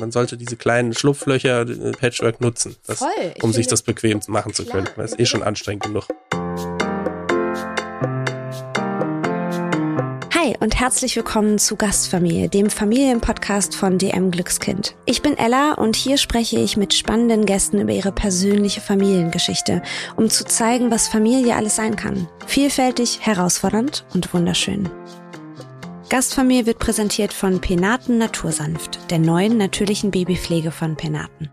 man sollte diese kleinen Schlupflöcher, äh, Patchwork nutzen, das, Voll. Um sich das bequem machen zu Klar. können. Es ist eh schon anstrengend genug. Hi und herzlich willkommen zu Gastfamilie, dem Familienpodcast von DM Glückskind. Ich bin Ella und hier spreche ich mit spannenden Gästen über ihre persönliche Familiengeschichte, um zu zeigen, was Familie alles sein kann. Vielfältig, herausfordernd und wunderschön. Gastfamilie wird präsentiert von Penaten Natursanft, der neuen natürlichen Babypflege von Penaten.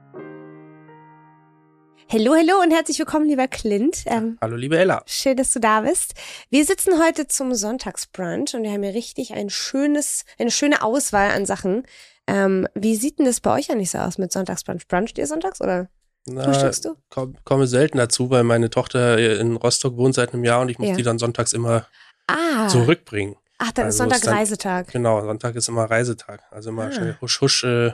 Hallo, hallo und herzlich willkommen, lieber Clint. Ähm, Hallo, liebe Ella. schön, dass du da bist. Wir sitzen heute zum Sonntagsbrunch und wir haben hier richtig ein schönes, eine schöne Auswahl an Sachen. Ähm, wie sieht denn das bei euch eigentlich so aus mit Sonntagsbrunch? Bruncht ihr sonntags oder Na, frühstückst du? komm, komme selten dazu, weil meine Tochter in Rostock wohnt seit einem Jahr und ich muss Ja. die dann sonntags immer Ah, zurückbringen. Ach, dann ist Also Sonntag ist dann- Reisetag. Genau, Sonntag ist immer Reisetag. Also immer Ah. schnell husch husch äh,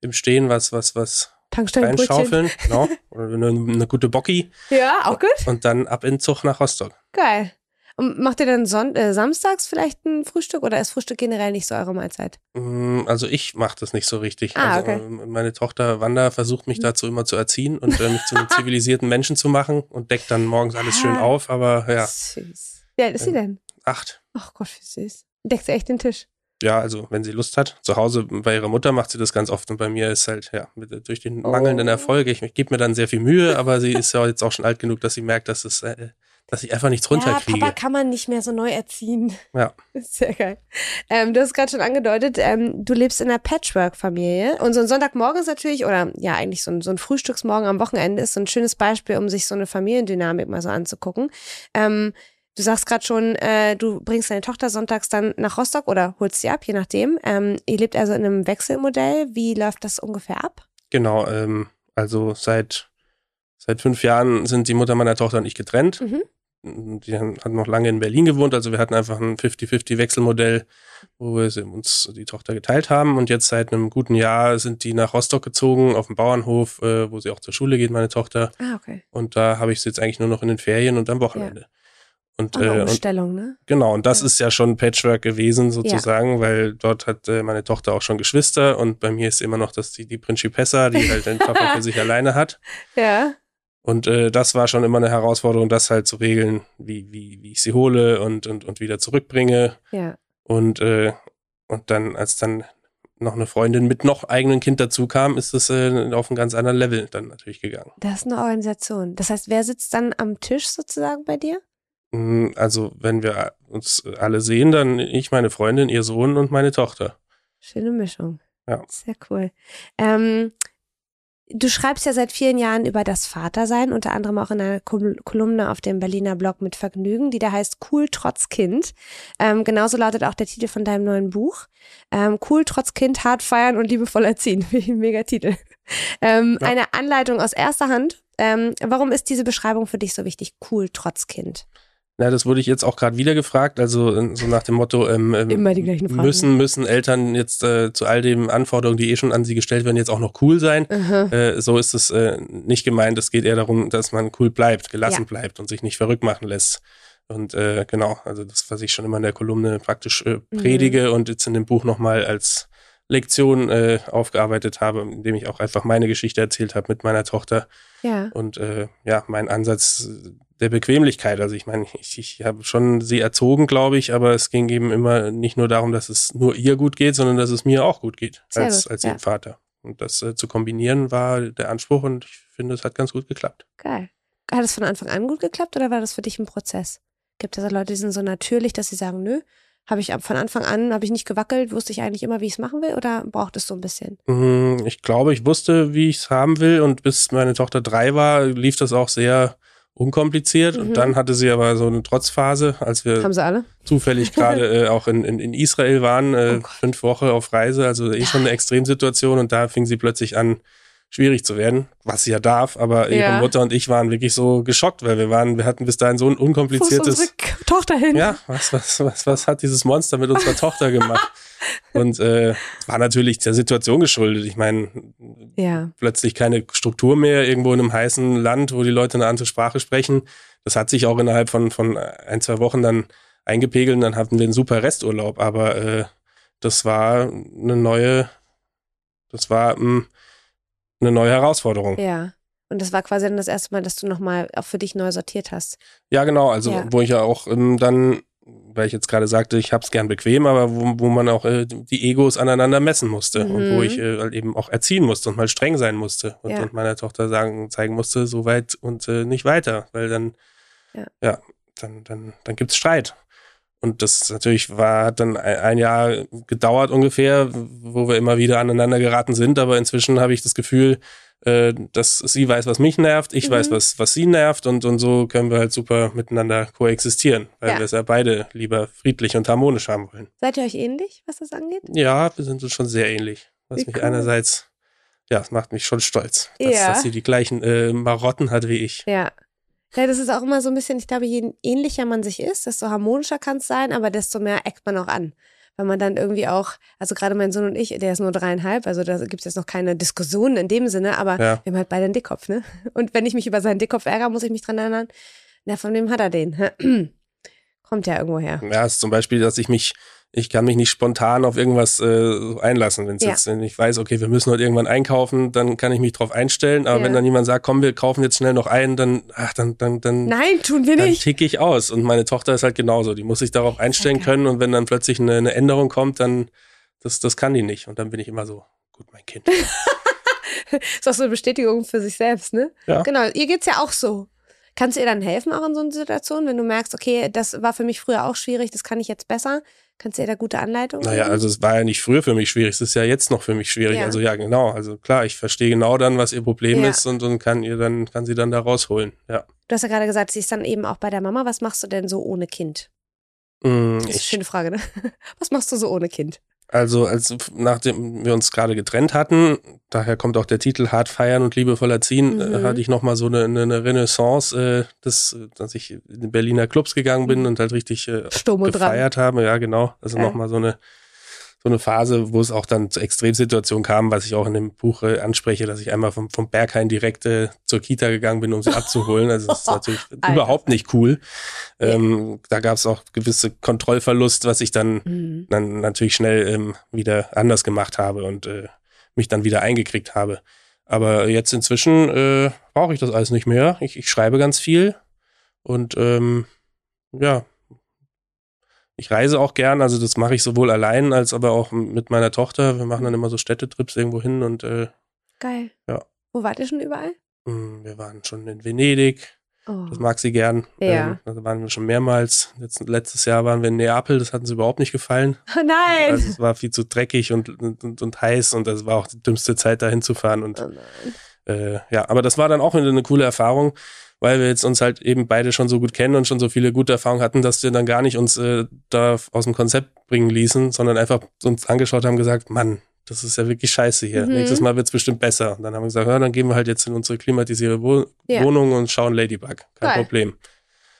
im Stehen was, was, was reinschaufeln. Genau. Oder eine, eine gute Bocki Ja, auch gut. und dann ab in Zug nach Rostock. Geil. Und macht ihr dann Son äh, samstags vielleicht ein Frühstück oder ist Frühstück generell nicht so eure Mahlzeit? Mm, Also ich mache das nicht so richtig. Ah, also okay. ähm, meine Tochter Wanda versucht mich dazu immer zu erziehen und äh, mich zu einem zivilisierten Menschen zu machen und deckt dann morgens alles schön Ah. auf, aber ja, Süß. Wie alt ist sie denn? acht. Ach Gott, wie süß. Deckt sie echt den Tisch? Ja, also wenn sie Lust hat. Zu Hause bei ihrer Mutter macht sie das ganz oft und bei mir ist halt, ja, mit, durch den mangelnden Oh. Erfolg, ich, ich gebe mir dann sehr viel Mühe, aber sie ist ja jetzt auch schon alt genug, dass sie merkt, dass es, äh, dass ich einfach nichts Ja, runterkriege. Papa kann man nicht mehr so neu erziehen. Ja. Sehr geil. Ähm, du hast gerade schon angedeutet, ähm, du lebst in einer Patchwork-Familie. Und so ein Sonntagmorgen ist natürlich, oder ja, eigentlich so ein, so ein Frühstücksmorgen am Wochenende ist so ein schönes Beispiel, um sich so eine Familiendynamik mal so anzugucken. Ähm, du sagst gerade schon, äh, du bringst deine Tochter sonntags dann nach Rostock oder holst sie ab, je nachdem. Ähm, ihr lebt also in einem Wechselmodell. Wie läuft das ungefähr ab? Genau, ähm, also seit, seit fünf Jahren sind die Mutter meiner Tochter und ich getrennt. Mhm. Die haben- hat noch lange in Berlin gewohnt, also wir hatten einfach ein 50-50-Wechselmodell, wo wir uns die Tochter geteilt haben. Und jetzt seit einem guten Jahr sind die nach Rostock gezogen, auf dem Bauernhof, äh, wo sie auch zur Schule geht, meine Tochter. Ah, okay. Und da habe ich sie jetzt eigentlich nur noch in den Ferien und am Wochenende. Und, äh, und Umstellung, ne? Genau, und das Ja. ist ja schon Patchwork gewesen sozusagen, weil dort hat äh, meine Tochter auch schon Geschwister und bei mir ist immer noch das die, die Principessa, die halt den Papa für sich alleine hat. Ja. Und äh, das war schon immer eine Herausforderung, das halt zu regeln, wie, wie, wie ich sie hole und, und, und wieder zurückbringe. Ja. Und, äh, und dann, als dann noch eine Freundin mit noch eigenen Kind dazu kam, ist es äh, auf ein ganz anderen Level dann natürlich gegangen. Das ist eine Organisation. Das heißt, wer sitzt dann am Tisch sozusagen bei dir? Mm, Also, wenn wir uns alle sehen, dann ich, meine Freundin, ihr Sohn und meine Tochter. Schöne Mischung. Ja. Sehr cool. Ähm, du schreibst ja seit vielen Jahren über das Vatersein, unter anderem auch in einer Kol Kolumne auf dem Berliner Blog mit Vergnügen, die da heißt Cool trotz Kind. Ähm, genauso lautet auch der Titel von deinem neuen Buch. Ähm, cool trotz Kind, hart feiern und liebevoll erziehen. Mega Titel. Ähm, Ja. Eine Anleitung aus erster Hand. Ähm, warum ist diese Beschreibung für dich so wichtig? Cool trotz Kind. Na, das wurde ich jetzt auch gerade wieder gefragt, also äh, so nach dem Motto, ähm, ähm, Immer die gleichen Fragen. müssen, müssen Eltern jetzt äh, zu all den Anforderungen, die eh schon an sie gestellt werden, jetzt auch noch cool sein. Äh, so ist es äh, nicht gemeint. Es geht eher darum, dass man cool bleibt, gelassen Ja. bleibt und sich nicht verrückt machen lässt. Und äh, genau, also das, was ich schon immer in der Kolumne praktisch äh, Mhm. predige und jetzt in dem Buch nochmal als Lektion äh, aufgearbeitet habe, indem ich auch einfach meine Geschichte erzählt habe mit meiner Tochter Ja. und äh, ja, mein Ansatz der Bequemlichkeit. Also ich meine, ich, ich habe schon sie erzogen, glaube ich, aber es ging eben immer nicht nur darum, dass es nur ihr gut geht, sondern dass es mir auch gut geht Sehr als, gut, als ja. ihr Vater. Und das äh, zu kombinieren war der Anspruch und ich finde, es hat ganz gut geklappt. Geil. Hat es von Anfang an gut geklappt oder war das für dich ein Prozess? Gibt es Leute, die sind so natürlich, dass sie sagen, nö, habe ich ab- von Anfang an, habe ich nicht gewackelt, wusste ich eigentlich immer, wie ich es machen will oder braucht es so ein bisschen? Mm, Ich glaube, ich wusste, wie ich es haben will und bis meine Tochter drei war, lief das auch sehr unkompliziert. Mhm. Und dann hatte sie aber so eine Trotzphase, als wir Haben sie alle? zufällig gerade äh, auch in, in, in Israel waren, äh, Oh fünf Wochen auf Reise, also eh schon eine Extremsituation und da fing sie plötzlich an, schwierig zu werden, was sie ja darf, aber Ja. ihre Mutter und ich waren wirklich so geschockt, weil wir waren, wir hatten bis dahin so ein Wo ist unkompliziertes, unsere Tochter hin? ja, was, was, was, was hat dieses Monster mit unserer Tochter gemacht? Und äh, war natürlich der Situation geschuldet. Ich meine, Ja. plötzlich keine Struktur mehr irgendwo in einem heißen Land, wo die Leute eine andere Sprache sprechen. Das hat sich auch innerhalb von, von ein, zwei Wochen dann eingepegelt und dann hatten wir einen super Resturlaub. Aber äh, das war eine neue, das war mh, eine neue Herausforderung. Ja. Und das war quasi dann das erste Mal, dass du nochmal auch für dich neu sortiert hast. Ja, genau. Also Ja. wo ich ja auch ähm, dann, weil ich jetzt gerade sagte, ich hab's gern bequem, aber wo, wo man auch äh, die Egos aneinander messen musste und Mhm. wo ich äh, halt eben auch erziehen musste und mal streng sein musste und, Ja. und meiner Tochter sagen, zeigen musste, so weit und äh, nicht weiter, weil dann, Ja. ja, dann, dann, dann gibt's Streit. Und das natürlich war, hat dann ein, Jahr gedauert ungefähr, wo wir immer wieder aneinander geraten sind, aber inzwischen habe ich das Gefühl, äh, dass sie weiß, was mich nervt, ich Mhm. weiß, was, was sie nervt und, und so können wir halt super miteinander koexistieren, weil Ja. wir es ja beide lieber friedlich und harmonisch haben wollen. Seid ihr euch ähnlich, was das angeht? Ja, wir sind uns schon sehr ähnlich. Was Wie mich cool. einerseits, ja, es macht mich schon stolz, dass, Ja. dass sie die gleichen äh, Marotten hat wie ich. Ja. Ja, das ist auch immer so ein bisschen, ich glaube, je ähnlicher man sich ist, desto harmonischer kann es sein, aber desto mehr eckt man auch an. Weil man dann irgendwie auch, also gerade mein Sohn und ich, der ist nur dreieinhalb, also da gibt es jetzt noch keine Diskussion in dem Sinne, aber Ja. wir haben halt beide einen Dickkopf, ne? Und wenn ich mich über seinen Dickkopf ärgere, muss ich mich dran erinnern, na, von wem hat er den? Kommt ja irgendwo her. Ja, es ist zum Beispiel, dass ich mich, ich kann mich nicht spontan auf irgendwas äh, einlassen. Wenn's Ja. jetzt, wenn ich weiß, okay, wir müssen heute irgendwann einkaufen, dann kann ich mich drauf einstellen. Aber Ja. wenn dann jemand sagt, komm, wir kaufen jetzt schnell noch ein, dann, ach, dann, dann, dann, Nein, tun wir dann nicht. tick ich aus. Und meine Tochter ist halt genauso. Die muss sich darauf einstellen geil. können. Und wenn dann plötzlich eine, eine Änderung kommt, dann, das, das kann die nicht. Und dann bin ich immer so, gut, mein Kind. ist auch so eine Bestätigung für sich selbst, ne? Ja. Genau, ihr geht's ja auch so. Kannst du ihr dann helfen auch in so einer Situation, wenn du merkst, okay, das war für mich früher auch schwierig, das kann ich jetzt besser? Kannst du ihr da gute Anleitungen Naja, also es war ja nicht früher für mich schwierig, es ist ja jetzt noch für mich schwierig. Ja. Also ja, genau. Also klar, ich verstehe genau dann, was ihr Problem Ja. ist und, und kann ihr dann, kann sie dann da rausholen. Ja. Du hast ja gerade gesagt, sie ist dann eben auch bei der Mama. Was machst du denn so ohne Kind? Mm, Das ist eine schöne Frage, ne? Was machst du so ohne Kind? Also als nachdem wir uns gerade getrennt hatten, daher kommt auch der Titel Hart feiern und liebevoll erziehen, Mhm. äh, hatte ich nochmal so eine, eine, Renaissance, äh, das, dass ich in Berliner Clubs gegangen bin Mhm. und halt richtig äh, gefeiert habe. Ja, genau. Also Ja. nochmal so eine so eine Phase, wo es auch dann zu Extremsituationen kam, was ich auch in dem Buch äh, anspreche, dass ich einmal vom, vom Berghain direkt äh, zur Kita gegangen bin, um sie abzuholen. Also das ist natürlich Alter. überhaupt nicht cool. Ähm, da gab es auch gewisse Kontrollverlust, was ich dann, Mhm. dann natürlich schnell ähm, wieder anders gemacht habe und äh, mich dann wieder eingekriegt habe. Aber jetzt inzwischen äh, brauche ich das alles nicht mehr. Ich, ich schreibe ganz viel und ähm, ja, ich reise auch gern, also das mache ich sowohl allein als aber auch mit meiner Tochter. Wir machen dann immer so Städtetrips irgendwo hin und äh, Geil. Ja. Wo wart ihr schon überall? mh, wir waren schon in Venedig, Oh. das mag sie gern. Ja. Ähm, da waren wir schon mehrmals. Jetzt, letztes Jahr waren wir in Neapel, das hat sie überhaupt nicht gefallen. Oh nein! Also es war viel zu dreckig und, und, und, und heiß und das war auch die dümmste Zeit, da hinzufahren. Und oh nein. Äh, ja, aber das war dann auch eine, coole Erfahrung, weil wir jetzt uns halt eben beide schon so gut kennen und schon so viele gute Erfahrungen hatten, dass wir dann gar nicht uns äh, da aus dem Konzept bringen ließen, sondern einfach uns angeschaut haben, gesagt, Mann, das ist ja wirklich scheiße hier. Mhm. Nächstes Mal wird's bestimmt besser. Und dann haben wir gesagt, ja, dann gehen wir halt jetzt in unsere klimatisierte Wo Ja. Wohnung und schauen Ladybug. Kein Geil. Problem.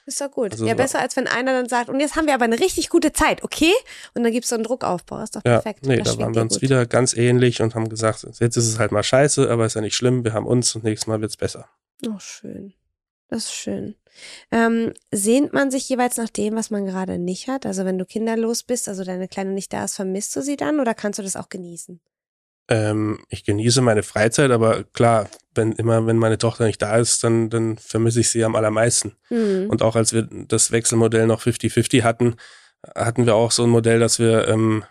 Ist doch gut. Also ja, so- besser als wenn einer dann sagt, und jetzt haben wir aber eine richtig gute Zeit, okay? Und dann gibt's so einen Druckaufbau. Ist doch Ja, perfekt. nee, Das da waren wir uns gut. wieder ganz ähnlich und haben gesagt, jetzt ist es halt mal scheiße, aber ist ja nicht schlimm, wir haben uns und nächstes Mal wird's besser. Oh, schön. Das ist schön. Ähm, sehnt man sich jeweils nach dem, was man gerade nicht hat? Also wenn du kinderlos bist, also deine Kleine nicht da ist, vermisst du sie dann oder kannst du das auch genießen? Ähm, ich genieße meine Freizeit, aber klar, wenn immer, wenn meine Tochter nicht da ist, dann, dann vermisse ich sie am allermeisten. Hm. Und auch als wir das Wechselmodell noch 50-50 hatten, hatten wir auch so ein Modell, dass wir, ähm,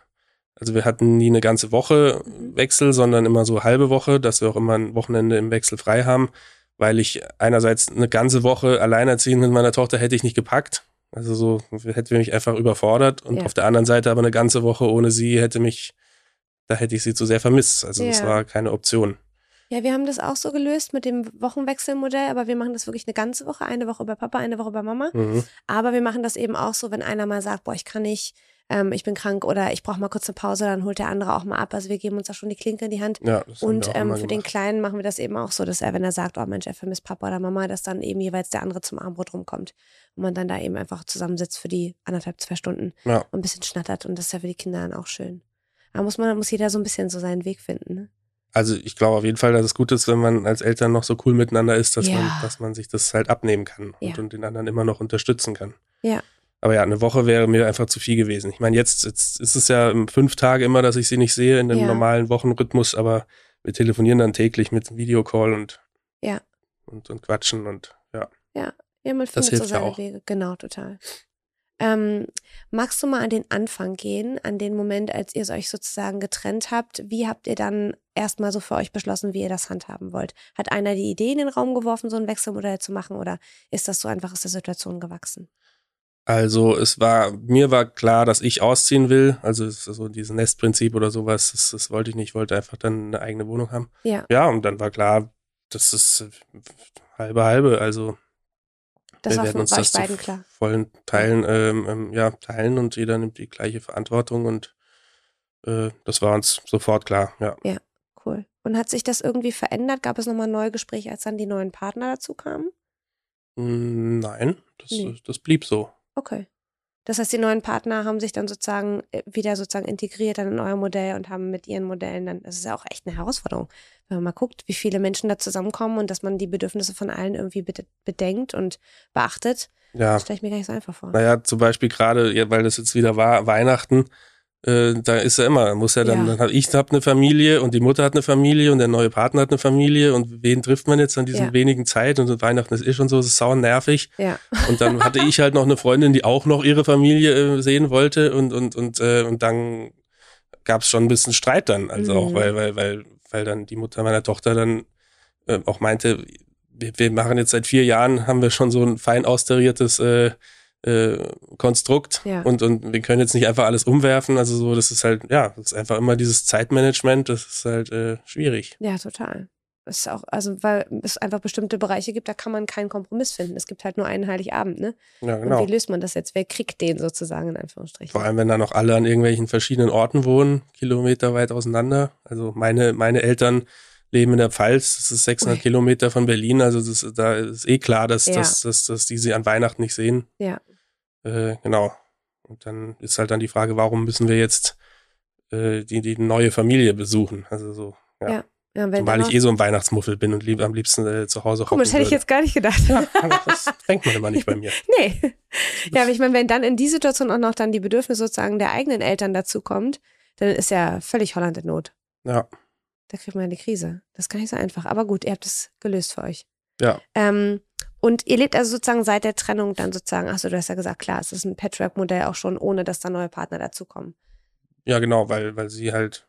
also wir hatten nie eine ganze Woche Wechsel, sondern immer so halbe Woche, dass wir auch immer ein Wochenende im Wechsel frei haben, weil ich einerseits eine ganze Woche alleinerziehend mit meiner Tochter hätte ich nicht gepackt. Also so hätte mich einfach überfordert und Ja. auf der anderen Seite aber eine ganze Woche ohne sie hätte mich, da hätte ich sie zu sehr vermisst. Also das Ja. war keine Option. Ja, wir haben das auch so gelöst mit dem Wochenwechselmodell, aber wir machen das wirklich eine ganze Woche. Eine Woche bei Papa, eine Woche bei Mama. Mhm. Aber wir machen das eben auch so, wenn einer mal sagt, boah, ich kann nicht, ähm, ich bin krank oder ich brauche mal kurz eine Pause, dann holt der andere auch mal ab. Also wir geben uns da schon die Klinke in die Hand. Ja, das Und ähm, für den. Kleinen machen wir das eben auch so, dass er, wenn er sagt, oh Mensch, er vermisst Papa oder Mama, dass dann eben jeweils der andere zum Armbrot rumkommt. Und man dann da eben einfach zusammensitzt für die anderthalb, zwei Stunden Ja. und ein bisschen schnattert. Und das ist ja für die Kinder dann auch schön. Da muss man, muss jeder so ein bisschen so seinen Weg finden. Ne? Also ich glaube auf jeden Fall, dass es gut ist, wenn man als Eltern noch so cool miteinander ist, dass Ja. man, dass man sich das halt abnehmen kann Ja. und, und den anderen immer noch unterstützen kann. Ja. Aber ja, eine Woche wäre mir einfach zu viel gewesen. Ich meine, jetzt, jetzt ist es ja fünf Tage immer, dass ich sie nicht sehe in dem Ja. normalen Wochenrhythmus, aber wir telefonieren dann täglich mit einem Videocall und, Ja. und, und quatschen und ja. Ja, man Das findet so hilft ja seine auch. Wege. Genau, total. Ähm, magst du mal an den Anfang gehen, an den Moment, als ihr euch sozusagen getrennt habt? Wie habt ihr dann erstmal so für euch beschlossen, wie ihr das handhaben wollt? Hat einer die Idee in den Raum geworfen, so ein Wechselmodell zu machen oder ist das so einfach aus der Situation gewachsen? Also es war, mir war klar, dass ich ausziehen will. Also so dieses Nestprinzip oder sowas, das, das wollte ich nicht. Ich wollte einfach dann eine eigene Wohnung haben. Ja. Ja, und dann war klar, das ist halbe halbe. Also Das wir war werden uns das zu beiden klar. vollen Teilen ähm, ähm, ja, teilen und jeder nimmt die gleiche Verantwortung und äh, das war uns sofort klar, ja. Cool. Und hat sich das irgendwie verändert? Gab es nochmal neue Gespräche, als dann die neuen Partner dazu kamen? Mm, Nein, das, Nee. das blieb so. Okay. Das heißt, die neuen Partner haben sich dann sozusagen äh, wieder sozusagen integriert dann in euer Modell und haben mit ihren Modellen dann, das ist ja auch echt eine Herausforderung, wenn man mal guckt, wie viele Menschen da zusammenkommen und dass man die Bedürfnisse von allen irgendwie bede- bedenkt und beachtet, Ja, das stelle ich mir gar nicht so einfach vor. naja, zum Beispiel gerade, weil das jetzt wieder war, Weihnachten, äh, da ist ja immer, muss ja dann, Ja. dann hab ich hab eine Familie und die Mutter hat eine Familie und der neue Partner hat eine Familie und wen trifft man jetzt an diesen Ja. wenigen Zeit und Weihnachten ist eh schon so, es ist sau nervig. Ja, Und dann hatte ich halt noch eine Freundin, die auch noch ihre Familie äh, sehen wollte und und und äh, und dann gab es schon ein bisschen Streit dann, also auch Mhm. weil weil weil weil dann die Mutter meiner Tochter dann äh, auch meinte, wir, wir machen jetzt seit vier Jahren haben wir schon so ein fein austariertes äh, äh, Konstrukt Ja. und und wir können jetzt nicht einfach alles umwerfen, also so das ist halt ja das ist einfach immer dieses Zeitmanagement, das ist halt äh, schwierig. ja, total. Das ist auch, also weil es einfach bestimmte Bereiche gibt, da kann man keinen Kompromiss finden. Es gibt halt nur einen Heiligabend, ne? Ja Und genau. wie löst man das jetzt? Wer kriegt den sozusagen in Anführungsstrichen? Vor allem, wenn da noch alle an irgendwelchen verschiedenen Orten wohnen, Kilometer weit auseinander. Also meine, meine Eltern leben in der Pfalz, das ist 600 Ui. Kilometer von Berlin, also das, da ist eh klar, dass, Ja. dass, dass, dass die sie an Weihnachten nicht sehen. Ja. Äh, genau. Und dann ist halt dann die Frage, warum müssen wir jetzt äh, die, die neue Familie besuchen? Also so, ja. Ja, Ja, Zumal ich eh so ein Weihnachtsmuffel bin und lieb, am liebsten äh, zu Hause Komisch, hocken hätte ich würde. jetzt gar nicht gedacht. Ja, das denkt man immer nicht bei mir. Nee. Ja, aber ich meine, wenn dann in die Situation auch noch dann die Bedürfnisse sozusagen der eigenen Eltern dazu kommt, dann ist ja völlig Holland in Not. Ja, Da kriegt man eine Krise. Das ist gar nicht so einfach. Aber gut, ihr habt es gelöst für euch. ja. Ähm, und ihr lebt also sozusagen seit der Trennung dann sozusagen, achso, du hast ja gesagt, klar, es ist ein Patchwork-Modell auch schon, ohne dass da neue Partner dazukommen. Ja, genau, weil, weil sie halt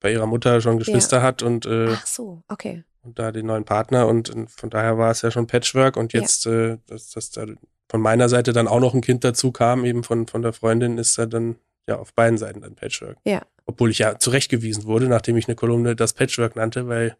bei ihrer Mutter schon Geschwister hat und, äh, Ach so, okay. und da den neuen Partner und, und von daher war es ja schon Patchwork und Ja. jetzt, äh, dass, dass da von meiner Seite dann auch noch ein Kind dazu kam, eben von, von der Freundin, ist da dann ja auf beiden Seiten dann Patchwork. Ja. Obwohl ich ja zurechtgewiesen wurde, nachdem ich eine Kolumne das Patchwork nannte, weil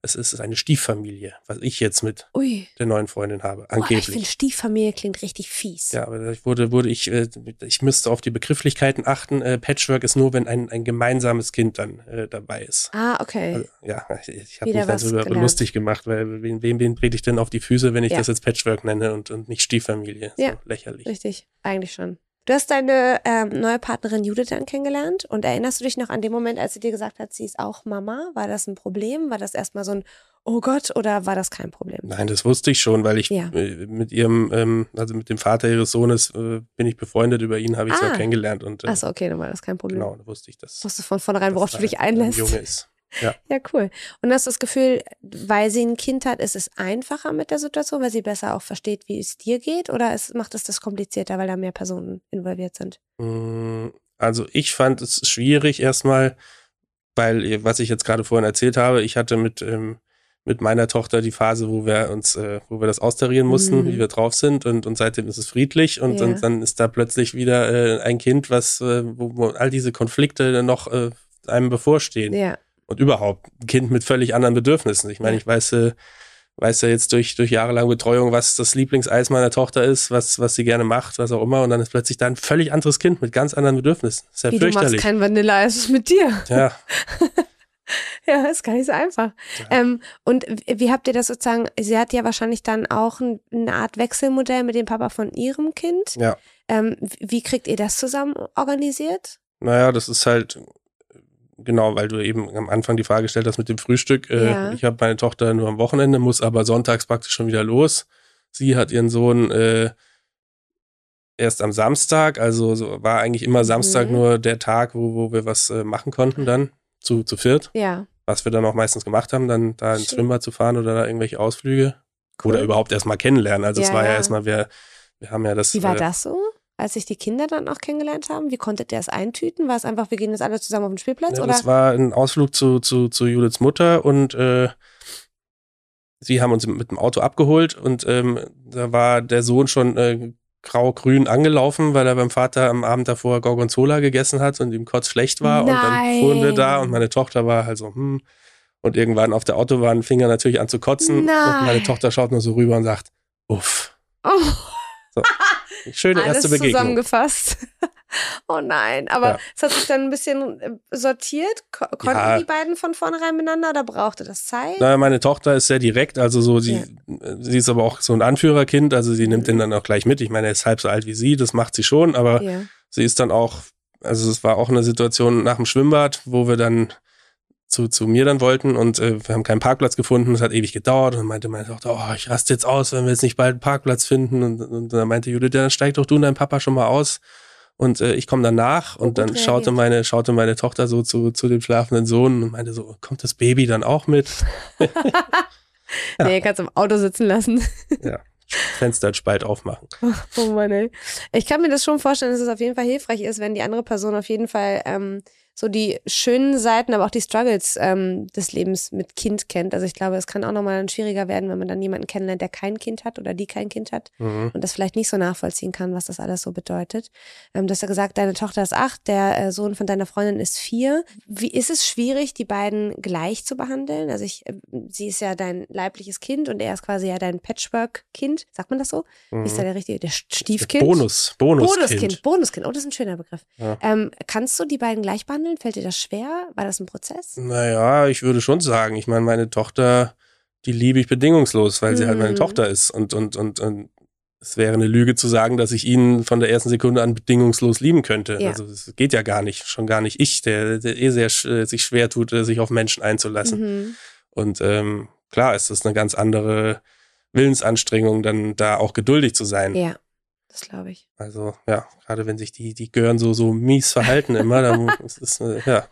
es ist eine Stieffamilie, was ich jetzt mit Ui. der neuen Freundin habe, Boah, ich angeblich. finde, Stieffamilie klingt richtig fies. Ja, aber ich wurde, wurde ich, äh, ich müsste auf die Begrifflichkeiten achten. Äh, Patchwork ist nur, wenn ein, ein gemeinsames Kind dann äh, dabei ist. Ah, okay. Also, ja, ich, ich habe mich darüber gelernt. lustig gemacht, weil wem, wem, wem trete ich denn auf die Füße, wenn ich Ja. das jetzt Patchwork nenne und, und nicht Stieffamilie? Ja. So lächerlich. Richtig, eigentlich schon. Du hast deine ähm, neue Partnerin Judith dann kennengelernt und erinnerst du dich noch an den Moment, als sie dir gesagt hat, sie ist auch Mama? War das ein Problem? War das erstmal so ein Oh Gott oder war das kein Problem? Nein, das wusste ich schon, weil ich Ja. äh, mit ihrem, ähm, also mit dem Vater ihres Sohnes äh, bin ich befreundet, über ihn habe ich Ah. sie auch kennengelernt und äh, Achso, okay, dann war das kein Problem. genau, da wusste ich, dass, Wusstest von vornherein, worauf du dich da ein einlässt. Junge ist. Ja, cool. Und hast du das Gefühl, weil sie ein Kind hat, ist es einfacher mit der Situation, weil sie besser auch versteht, wie es dir geht? Oder es, macht es das komplizierter, weil da mehr Personen involviert sind? Mm, Also ich fand es schwierig erstmal, weil, äh, was ich jetzt gerade vorhin erzählt habe, ich hatte mit, ähm, mit meiner Tochter die Phase, wo wir uns, äh, wo wir das austarieren mussten, Mhm. wie wir drauf sind und, und seitdem ist es friedlich und, Ja. und dann ist da plötzlich wieder äh, ein Kind, was, äh, wo, wo all diese Konflikte noch äh, einem bevorstehen. Ja, Und überhaupt ein Kind mit völlig anderen Bedürfnissen. Ich meine, ich weiß, äh, weiß ja jetzt durch, durch jahrelange Betreuung, was das Lieblingseis meiner Tochter ist, was, was sie gerne macht, was auch immer. Und dann ist plötzlich da ein völlig anderes Kind mit ganz anderen Bedürfnissen. Das ist ja wie du machst fürchterlich. kein Vanilla, es ist mit dir. Ja, Ja, ist gar nicht so einfach. Ja. Ähm, und wie habt ihr das sozusagen, sie hat ja wahrscheinlich dann auch ein, eine Art Wechselmodell mit dem Papa von ihrem Kind. ja. Ähm, wie- wie kriegt ihr das zusammen organisiert? Naja, das ist halt, genau, weil du eben am Anfang die Frage gestellt hast mit dem Frühstück. Äh, Ja. Ich habe meine Tochter nur am Wochenende, muss aber sonntags praktisch schon wieder los. Sie hat ihren Sohn äh, erst am Samstag, also so war eigentlich immer Samstag Mhm. nur der Tag, wo, wo wir was äh, machen konnten dann, zu, zu viert. Ja, was wir dann auch meistens gemacht haben, dann da ins. Schwimmbad zu fahren oder da irgendwelche Ausflüge. Oder überhaupt erstmal kennenlernen. Also es Ja, war ja ja. erstmal, wir, wir haben ja das. Wie war äh, das so? Als sich die Kinder dann auch kennengelernt haben, wie konntet ihr das eintüten? War es einfach, wir gehen jetzt alle zusammen auf den Spielplatz? Ja, oder? das war ein Ausflug zu, zu, zu Judiths Mutter und äh, sie haben uns mit dem Auto abgeholt und ähm, da war der Sohn schon äh, grau-grün angelaufen, weil er beim Vater am Abend davor Gorgonzola gegessen hat und ihm kurz schlecht war. Und dann fuhren wir da Nein. und meine Tochter war halt so, hm. Und irgendwann auf der Autobahn fing er natürlich an zu kotzen. Nein. Und meine Tochter schaut nur so rüber und sagt, uff. oh, Schöne alles erste Begegnung. zusammengefasst. Oh nein, aber Ja. es hat sich dann ein bisschen äh, sortiert. Ko konnten Ja. die beiden von vornherein miteinander oder brauchte das Zeit? Na, meine Tochter ist sehr direkt, also so, sie, Ja. sie ist aber auch so ein Anführerkind, also sie nimmt den dann auch gleich mit. Ich meine, er ist halb so alt wie sie, das macht sie schon, aber sie ist dann auch, also es war auch eine Situation nach dem Schwimmbad, wo wir dann zu, zu mir dann wollten und äh, wir haben keinen Parkplatz gefunden, es hat ewig gedauert und dann meinte meine Tochter, oh, ich raste jetzt aus, wenn wir jetzt nicht bald einen Parkplatz finden und, und dann meinte Judith, dann steig doch du und dein Papa schon mal aus und äh, ich komme danach und dann schaute reagiert. meine, schaute meine Tochter so zu, zu dem schlafenden Sohn und meinte so, kommt das Baby dann auch mit? Ja. Nee, kannst im Auto sitzen lassen. ja, Fenster Spalt aufmachen. Oh Mann, ey. Ich kann mir das schon vorstellen, dass es auf jeden Fall hilfreich ist, wenn die andere Person auf jeden Fall ähm, so die schönen Seiten, aber auch die Struggles ähm, des Lebens mit Kind kennt. Also ich glaube, es kann auch nochmal schwieriger werden, wenn man dann jemanden kennenlernt, der kein Kind hat oder die kein Kind hat Mhm. und das vielleicht nicht so nachvollziehen kann, was das alles so bedeutet. Ähm, du hast ja gesagt, deine Tochter ist acht, der äh, Sohn von deiner Freundin ist vier. Wie ist es schwierig, die beiden gleich zu behandeln? Also ich, äh, sie ist ja dein leibliches Kind und er ist quasi ja dein Patchwork-Kind. Sagt man das so? Wie ist da der richtige, der Stiefkind? Bonus, Bonuskind. Bonuskind, Bonuskind. Oh, das ist ein schöner Begriff. Ja. Ähm, kannst du die beiden gleich behandeln? Fällt dir das schwer? War das ein Prozess? Naja, ich würde schon sagen, ich meine, meine Tochter, die liebe ich bedingungslos, weil sie halt meine Mhm. Tochter ist. Und, und, und, und es wäre eine Lüge zu sagen, dass ich ihn von der ersten Sekunde an bedingungslos lieben könnte. Ja. Also das geht ja gar nicht. Schon gar nicht ich, der, der eh sehr sch- sich schwer tut, äh, sich auf Menschen einzulassen. Mhm. Und ähm, klar ist das eine ganz andere Willensanstrengung, dann da auch geduldig zu sein. Ja, das glaube ich. Also ja, gerade wenn sich die, die Gören so, so mies verhalten immer, dann ist es, äh, ja.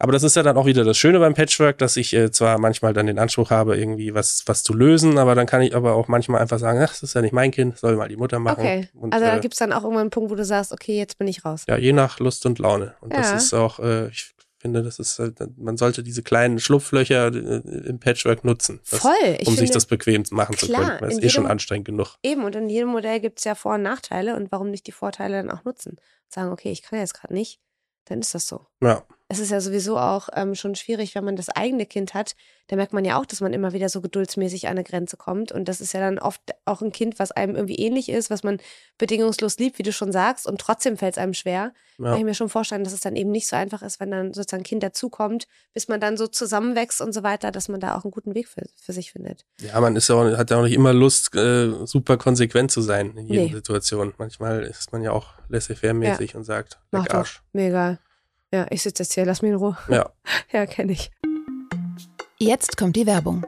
Aber das ist ja dann auch wieder das Schöne beim Patchwork, dass ich äh, zwar manchmal dann den Anspruch habe, irgendwie was, was zu lösen, aber dann kann ich aber auch manchmal einfach sagen, ach, das ist ja nicht mein Kind, soll mal die Mutter machen. Okay. Und, also da äh, gibt es dann auch irgendwann einen Punkt, wo du sagst, okay, jetzt bin ich raus. ja, je nach Lust und Laune. Und das Ja. ist auch, äh, ich finde, das ist, halt, man sollte diese kleinen Schlupflöcher äh, im Patchwork nutzen. Das, Voll. Ich um finde, sich das bequem machen zu klar, können, weil es in eh schon anstrengend genug. Eben, und in jedem Modell gibt es ja Vor- und Nachteile und warum nicht die Vorteile dann auch nutzen? Sagen, okay, ich kann jetzt gerade nicht, dann ist das so. Ja. Es ist ja sowieso auch ähm, schon schwierig, wenn man das eigene Kind hat. Da merkt man ja auch, dass man immer wieder so geduldsmäßig an eine Grenze kommt. Und das ist ja dann oft auch ein Kind, was einem irgendwie ähnlich ist, was man bedingungslos liebt, wie du schon sagst. Und trotzdem fällt es einem schwer. ja. Kann ich mir schon vorstellen, dass es dann eben nicht so einfach ist, wenn dann sozusagen ein Kind dazukommt, bis man dann so zusammenwächst und so weiter, dass man da auch einen guten Weg für, für sich findet. Ja, man ist ja auch, hat ja auch nicht immer Lust, äh, super konsequent zu sein in jeder Nee. Situation. Manchmal ist man ja auch laissez-faire-mäßig und sagt, Mach. Arsch. Mir egal. Ja, ich sitze jetzt hier, lass mich in Ruhe. Ja. Ja, kenne ich. Jetzt kommt die Werbung.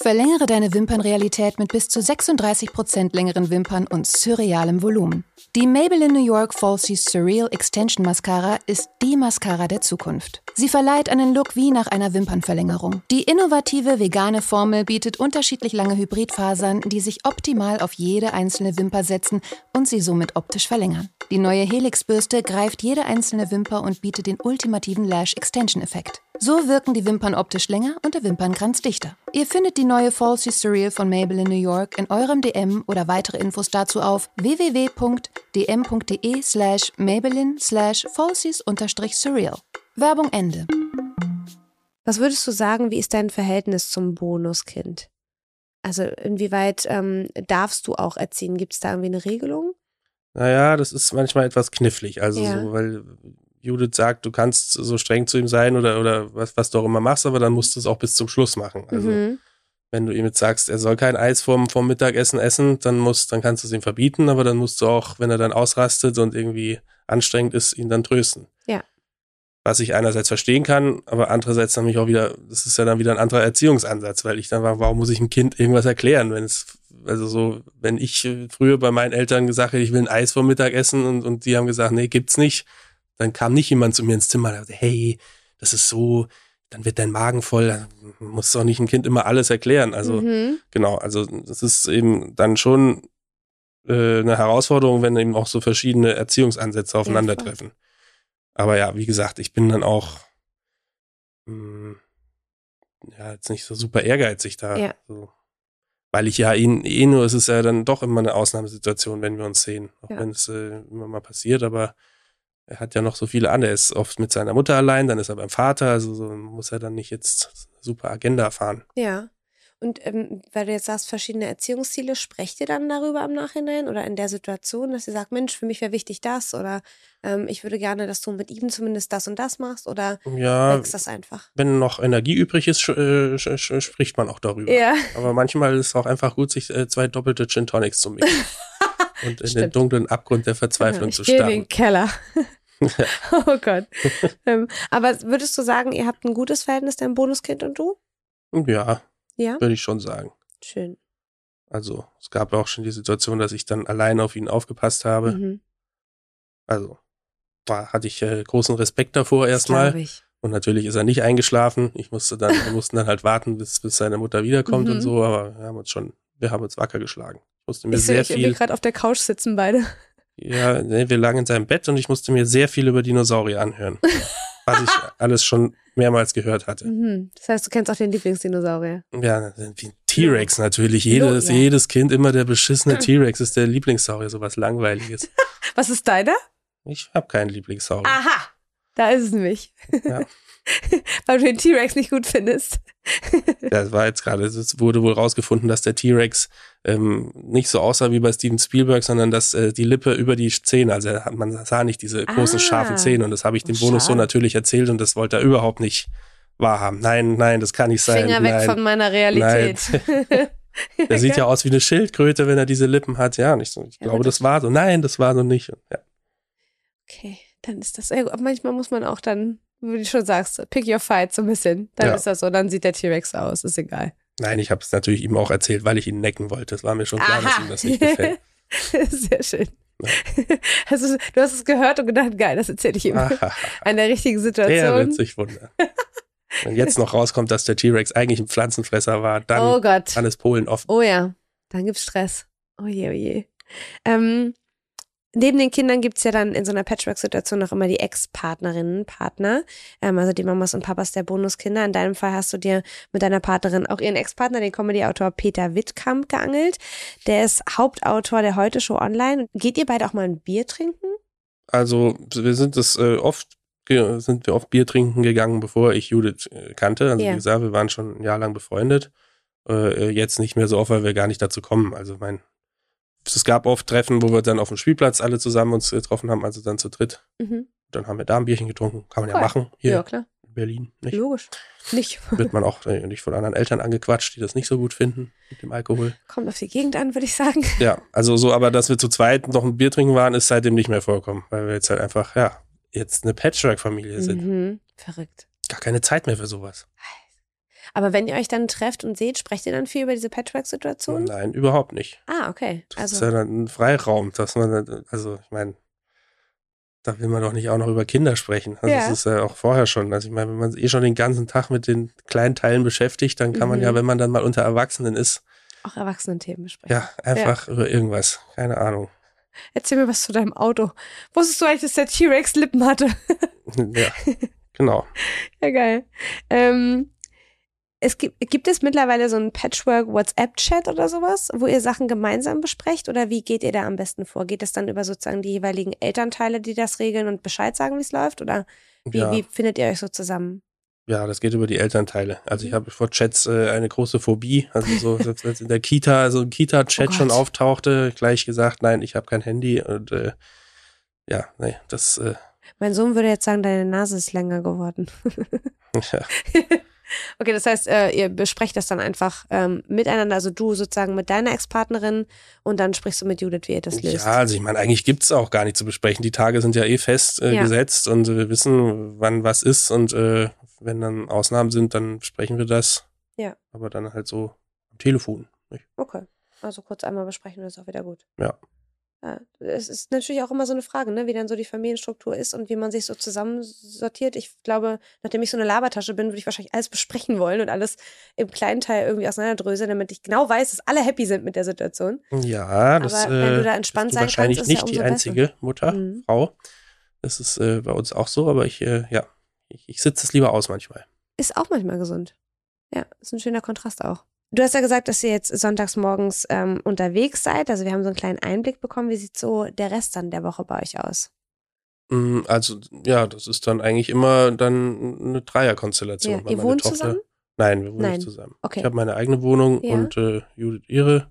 Verlängere deine Wimpernrealität mit bis zu 36% längeren Wimpern und surrealem Volumen. Die Maybelline New York Falsy Surreal Extension Mascara ist die Mascara der Zukunft. Sie verleiht einen Look wie nach einer Wimpernverlängerung. Die innovative vegane Formel bietet unterschiedlich lange Hybridfasern, die sich optimal auf jede einzelne Wimper setzen und sie somit optisch verlängern. Die neue Helix-Bürste greift jede einzelne Wimper und bietet den ultimativen Lash Extension Effekt. So wirken die Wimpern optisch länger und der Wimpernkranz dichter. Ihr findet die neue Falsy Surreal von Maybelline New York in eurem DM oder weitere Infos dazu auf www.dm.de slash Maybelline slash Falsies-surreal. Werbung Ende. Was würdest du sagen, wie ist dein Verhältnis zum Bonuskind? Also inwieweit ähm, darfst du auch erziehen? Gibt es da irgendwie eine Regelung? Naja, das ist manchmal etwas knifflig. Also Ja. so, weil Judith sagt, du kannst so streng zu ihm sein oder, oder was, was du auch immer machst, aber dann musst du es auch bis zum Schluss machen. Also mhm. wenn du ihm jetzt sagst, er soll kein Eis vorm, vorm Mittagessen essen, dann musst, dann kannst du es ihm verbieten, aber dann musst du auch, wenn er dann ausrastet und irgendwie anstrengend ist, ihn dann trösten. Ja. Was ich einerseits verstehen kann, aber andererseits dann mich auch wieder, das ist ja dann wieder ein anderer Erziehungsansatz, weil ich dann war, warum muss ich einem Kind irgendwas erklären, wenn es, also so, wenn ich früher bei meinen Eltern gesagt hätte, ich will ein Eis vorm Mittagessen und, und die haben gesagt, nee, gibt's nicht, dann kam nicht jemand zu mir ins Zimmer und sagte, hey, das ist so, dann wird dein Magen voll, du auch nicht ein Kind immer alles erklären. Also Mhm. genau, also das ist eben dann schon äh, eine Herausforderung, wenn eben auch so verschiedene Erziehungsansätze aufeinandertreffen. Aber ja, wie gesagt, ich bin dann auch mh, ja jetzt nicht so super ehrgeizig da. Ja. So. Weil ich ja ihn eh nur, es ist ja dann doch immer eine Ausnahmesituation, wenn wir uns sehen. Auch Ja. wenn es äh, immer mal passiert, aber er hat ja noch so viele andere. Er ist oft mit seiner Mutter allein, dann ist er beim Vater, also so muss er dann nicht jetzt super Agenda fahren. Ja. Und ähm, weil du jetzt sagst, verschiedene Erziehungsziele, sprecht ihr dann darüber im Nachhinein oder in der Situation, dass ihr sagt, Mensch, für mich wäre wichtig das oder ähm, ich würde gerne, dass du mit ihm zumindest das und das machst oder Ja, wächst das einfach? wenn noch Energie übrig ist, äh, spricht man auch darüber. Ja. Aber manchmal ist es auch einfach gut, sich äh, zwei doppelte Gin Tonics zu mixen. und in den Stimmt. dunklen Abgrund der Verzweiflung ich zu gehe in den starren. Keller. oh Gott. ähm, aber würdest du sagen, ihr habt ein gutes Verhältnis, dein Bonuskind und du? Ja, Ja. würde ich schon sagen. Schön. Also es gab auch schon die Situation, dass ich dann allein auf ihn aufgepasst habe. Mhm. Also da hatte ich äh, großen Respekt davor erstmal. ich. Und natürlich ist er nicht eingeschlafen. Ich musste dann, wir mussten dann halt warten, bis, bis seine Mutter wiederkommt Mhm. und so. Aber wir haben uns schon, wir haben uns wacker geschlagen. Ich musste mir Ich sehr irgendwie viel, gerade auf der Couch sitzen beide. Ja, wir lagen in seinem Bett und ich musste mir sehr viel über Dinosaurier anhören. was ich alles schon mehrmals gehört hatte. Mhm. Das heißt, du kennst auch den Lieblingsdinosaurier. Ja, wie ein T-Rex natürlich. Jedes, Ja. jedes Kind immer der beschissene T-Rex ist der Lieblingssaurier, sowas Langweiliges. Was ist deiner? Ich habe keinen Lieblingssaurier. Aha, da ist es nämlich. Ja. Weil du den T-Rex nicht gut findest. Das war jetzt gerade, es wurde wohl rausgefunden, dass der T-Rex ähm, nicht so aussah wie bei Steven Spielberg, sondern dass äh, die Lippe über die Zähne, also man sah nicht diese großen Ah. scharfen Zähne und das habe ich dem Bonus so natürlich erzählt und das wollte er überhaupt nicht wahrhaben. Nein, nein, das kann nicht sein. Finger weg nein. von meiner Realität. Der sieht ja aus wie eine Schildkröte, wenn er diese Lippen hat. Ja, nicht so. Ich Ja, glaube, das war so. Nein, das war so nicht. Ja. Okay, dann ist das. Aber manchmal muss man auch dann, wie du schon sagst, pick your fight so ein bisschen. Dann Ja. ist das so, dann sieht der T-Rex aus, ist egal. Nein, ich habe es natürlich ihm auch erzählt, weil ich ihn necken wollte. Es war mir schon klar, dass Aha. ihm das nicht gefällt. Sehr schön. Ja. Also, du hast es gehört und gedacht, geil, das erzähle ich ihm. An der richtigen Der Situation. wird sich wundern. Wenn jetzt noch rauskommt, dass der T-Rex eigentlich ein Pflanzenfresser war, dann oh Gott. alles Polen offen. Oh ja, dann gibt's Stress. Oh je, oh je. Ähm, neben den Kindern gibt's ja dann in so einer Patchwork-Situation noch immer die Ex-Partnerinnen, Partner, ähm, also die Mamas und Papas der Bonuskinder. In deinem Fall hast du dir mit deiner Partnerin auch ihren Ex-Partner, den Comedy-Autor Peter Wittkamp, geangelt. Der ist Hauptautor der Heute-Show online. Geht ihr beide auch mal ein Bier trinken? Also wir sind das äh, oft sind wir oft Bier trinken gegangen, bevor ich Judith äh, kannte. Also Ja. wie gesagt, wir waren schon ein Jahr lang befreundet. Äh, jetzt nicht mehr so oft, weil wir gar nicht dazu kommen. Also mein es gab oft Treffen, wo wir dann auf dem Spielplatz alle zusammen uns getroffen haben, also dann zu dritt. Mhm. Dann haben wir da ein Bierchen getrunken. Kann man ja Cool. machen hier Ja, klar. in Berlin. Nicht? Logisch. Nicht. Wird man auch äh, nicht von anderen Eltern angequatscht, die das nicht so gut finden mit dem Alkohol. Kommt auf die Gegend an, würde ich sagen. Ja, also so, aber dass wir zu zweit noch ein Bier trinken waren, ist seitdem nicht mehr vorkommen, weil wir jetzt halt einfach, ja, jetzt eine Patchwork-Familie sind. Mhm. Verrückt. Gar keine Zeit mehr für sowas. Aber wenn ihr euch dann trefft und seht, sprecht ihr dann viel über diese Patchwork-Situation? Nein, überhaupt nicht. Ah, okay. Das ist Also, ja dann ein Freiraum, dass man, also ich meine, da will man doch nicht auch noch über Kinder sprechen. Also Ja. das ist ja auch vorher schon. Also ich meine, wenn man eh schon den ganzen Tag mit den kleinen Teilen beschäftigt, dann kann man Mhm. ja, wenn man dann mal unter Erwachsenen ist, auch Erwachsenen-Themen besprechen. ja, einfach über irgendwas. Keine Ahnung. Erzähl mir was zu deinem Auto. Wusstest du eigentlich, dass der T-Rex Lippen hatte? ja, genau. ja, geil. Ähm, es gibt, gibt es mittlerweile so einen Patchwork-WhatsApp-Chat oder sowas, wo ihr Sachen gemeinsam besprecht? Oder wie geht ihr da am besten vor? Geht es dann über sozusagen die jeweiligen Elternteile, die das regeln und Bescheid sagen, wie es läuft? Oder wie, ja. wie findet ihr euch so zusammen? Ja, das geht über die Elternteile. Also Mhm. ich habe vor Chats äh, eine große Phobie. Also so, selbst als in der Kita, so ein Kita-Chat Oh schon auftauchte, gleich gesagt, nein, ich habe kein Handy. Und äh, ja, nee, das äh, Mein Sohn würde jetzt sagen, deine Nase ist länger geworden. ja, Okay, das heißt, äh, ihr besprecht das dann einfach ähm, miteinander, also du sozusagen mit deiner Ex-Partnerin und dann sprichst du mit Judith, wie ihr das löst. ja, also ich meine, eigentlich gibt's auch gar nicht zu besprechen. Die Tage sind ja eh fest äh, Ja. gesetzt und wir wissen, wann was ist. Und äh, wenn dann Ausnahmen sind, dann besprechen wir das. Ja. Aber dann halt so am Telefon. Nicht? Okay, also kurz einmal besprechen, das ist auch wieder gut. Ja. Ja, es ist natürlich auch immer so eine Frage, ne, wie dann so die Familienstruktur ist und wie man sich so zusammensortiert. Ich glaube, nachdem ich so eine Labertasche bin, würde ich wahrscheinlich alles besprechen wollen und alles im kleinen Teil irgendwie auseinanderdröseln, damit ich genau weiß, dass alle happy sind mit der Situation. Ja, das Aber wenn du da äh, entspannt sein wahrscheinlich kannst, ist ja nicht die umso einzige Mutter, Mhm. Frau. Das ist äh, bei uns auch so, aber ich, äh, ja, ich, ich sitze es lieber aus manchmal. Ist auch manchmal gesund. Ja, ist ein schöner Kontrast auch. Du hast ja gesagt, dass ihr jetzt sonntags morgens ähm, unterwegs seid. Also wir haben so einen kleinen Einblick bekommen. Wie sieht so der Rest dann der Woche bei euch aus? Mm, Also, ja, das ist dann eigentlich immer dann eine Dreierkonstellation. Ja, ihr wohnt Tochter, zusammen? Nein, wir wohnen Nein. nicht zusammen. Okay. Ich habe meine eigene Wohnung Ja. und äh, Judith ihre.